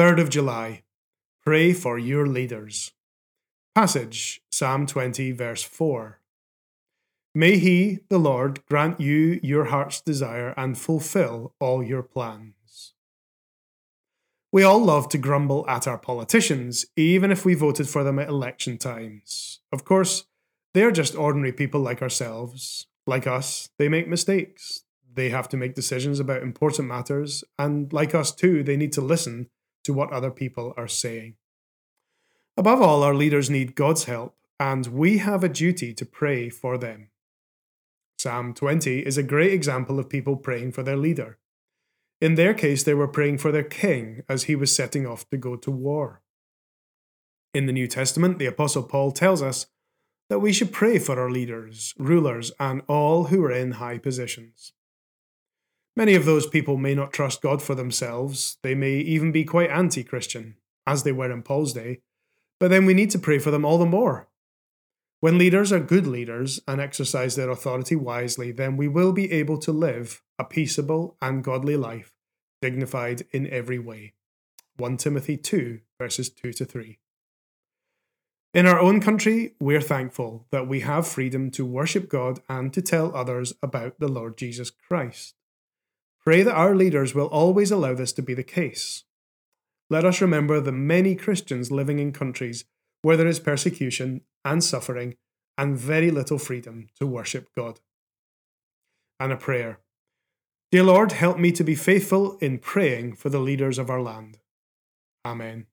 3rd of July. Pray for your leaders. Passage Psalm 20, verse 4. May He, the Lord, grant you your heart's desire and fulfill all your plans. We all love to grumble at our politicians, even if we voted for them at election times. Of course, they're just ordinary people like ourselves. Like us, they make mistakes. They have to make decisions about important matters, and like us too, they need to listen to what other people are saying. Above all, our leaders need God's help, and we have a duty to pray for them. Psalm 20 is a great example of people praying for their leader. In their case, they were praying for their king as he was setting off to go to war. In the New Testament, the Apostle Paul tells us that we should pray for our leaders, rulers, and all who are in high positions. Many of those people may not trust God for themselves, they may even be quite anti Christian, as they were in Paul's day, but then we need to pray for them all the more. When leaders are good leaders and exercise their authority wisely, then we will be able to live a peaceable and godly life, dignified in every way. 1 Timothy 2, verses 2 to 3. In our own country, we're thankful that we have freedom to worship God and to tell others about the Lord Jesus Christ. Pray that our leaders will always allow this to be the case. Let us remember the many Christians living in countries where there is persecution and suffering and very little freedom to worship God. And a prayer Dear Lord, help me to be faithful in praying for the leaders of our land. Amen.